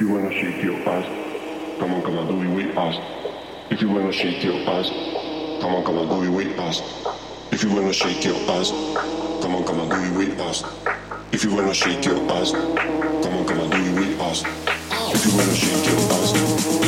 If you wanna shake your ass, come on, come on, do it with us. If you wanna shake your ass, come on, come on, do it with us. If you wanna shake your ass, come on, come on, do it with us. If you wanna shake your ass, come on, come on, do it with us. If you wanna shake your ass.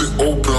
it open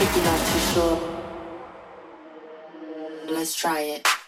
so so cold. Oh no, can't go if it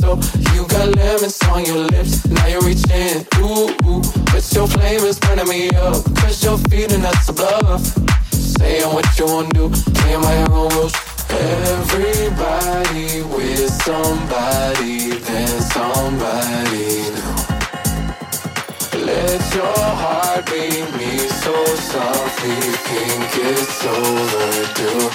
so. You got lemons on your lips, now you're reaching. Ooh, ooh, but your flame is burning me up. Cause you're feeding us a bluff. Saying what you wanna do, playing your own rules. Everybody with somebody, then somebody. Let your heart beat me so softly, think it's overdue.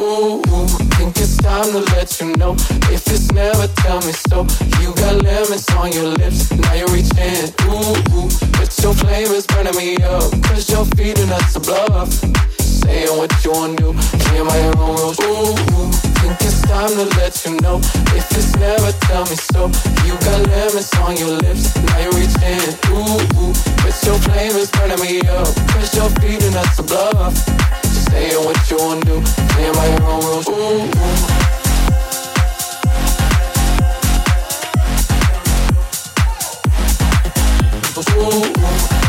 Ooh, ooh, think it's time to let you know. If it's never, tell me so. You got lemons on your lips, now you're reaching. Ooh, ooh, but your flame is burning me up. Cause you're feeding us a bluff saying what you wanna do, playing by your own rules. Ooh, ooh, think it's time to let you know. If it's never, tell me so. You got lemons on your lips, now you're reaching. Ooh, ooh, but your flame is burning me up. Cause you're feeding us a bluff. Saying what you wanna do, playing by your own rules. Ooh, ooh.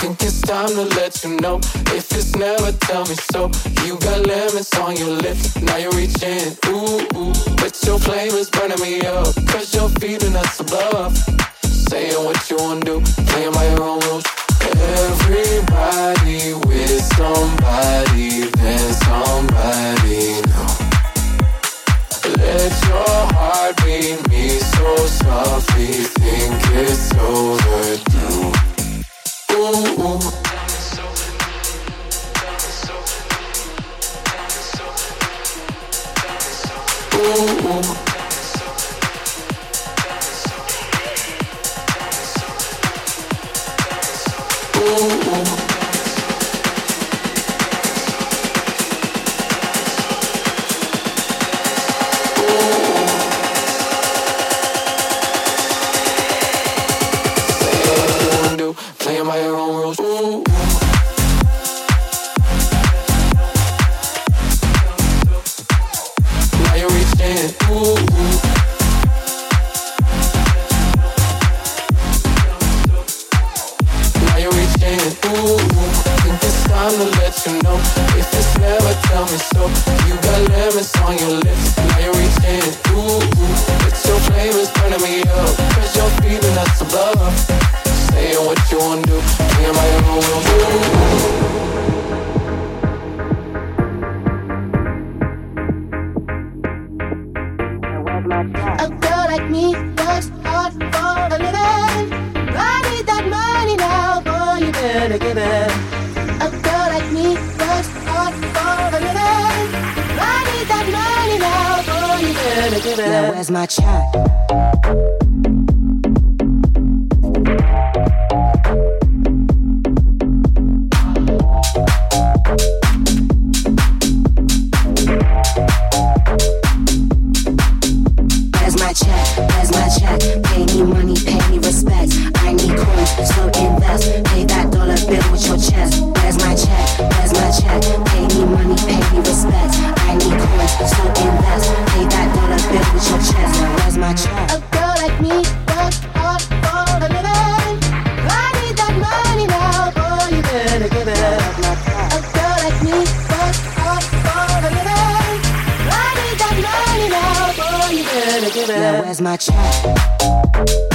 Think it's time to let you know. If it's never, tell me so. You got lemons on your lips, now you're reaching. Ooh, ooh. But your flame is burning me up. Cause you're feeding us above. Saying what you wanna do, playing by your own rules. Everybody with somebody, then somebody new. Let your heart beat me so softly, think it's overdue. Ooh. my child.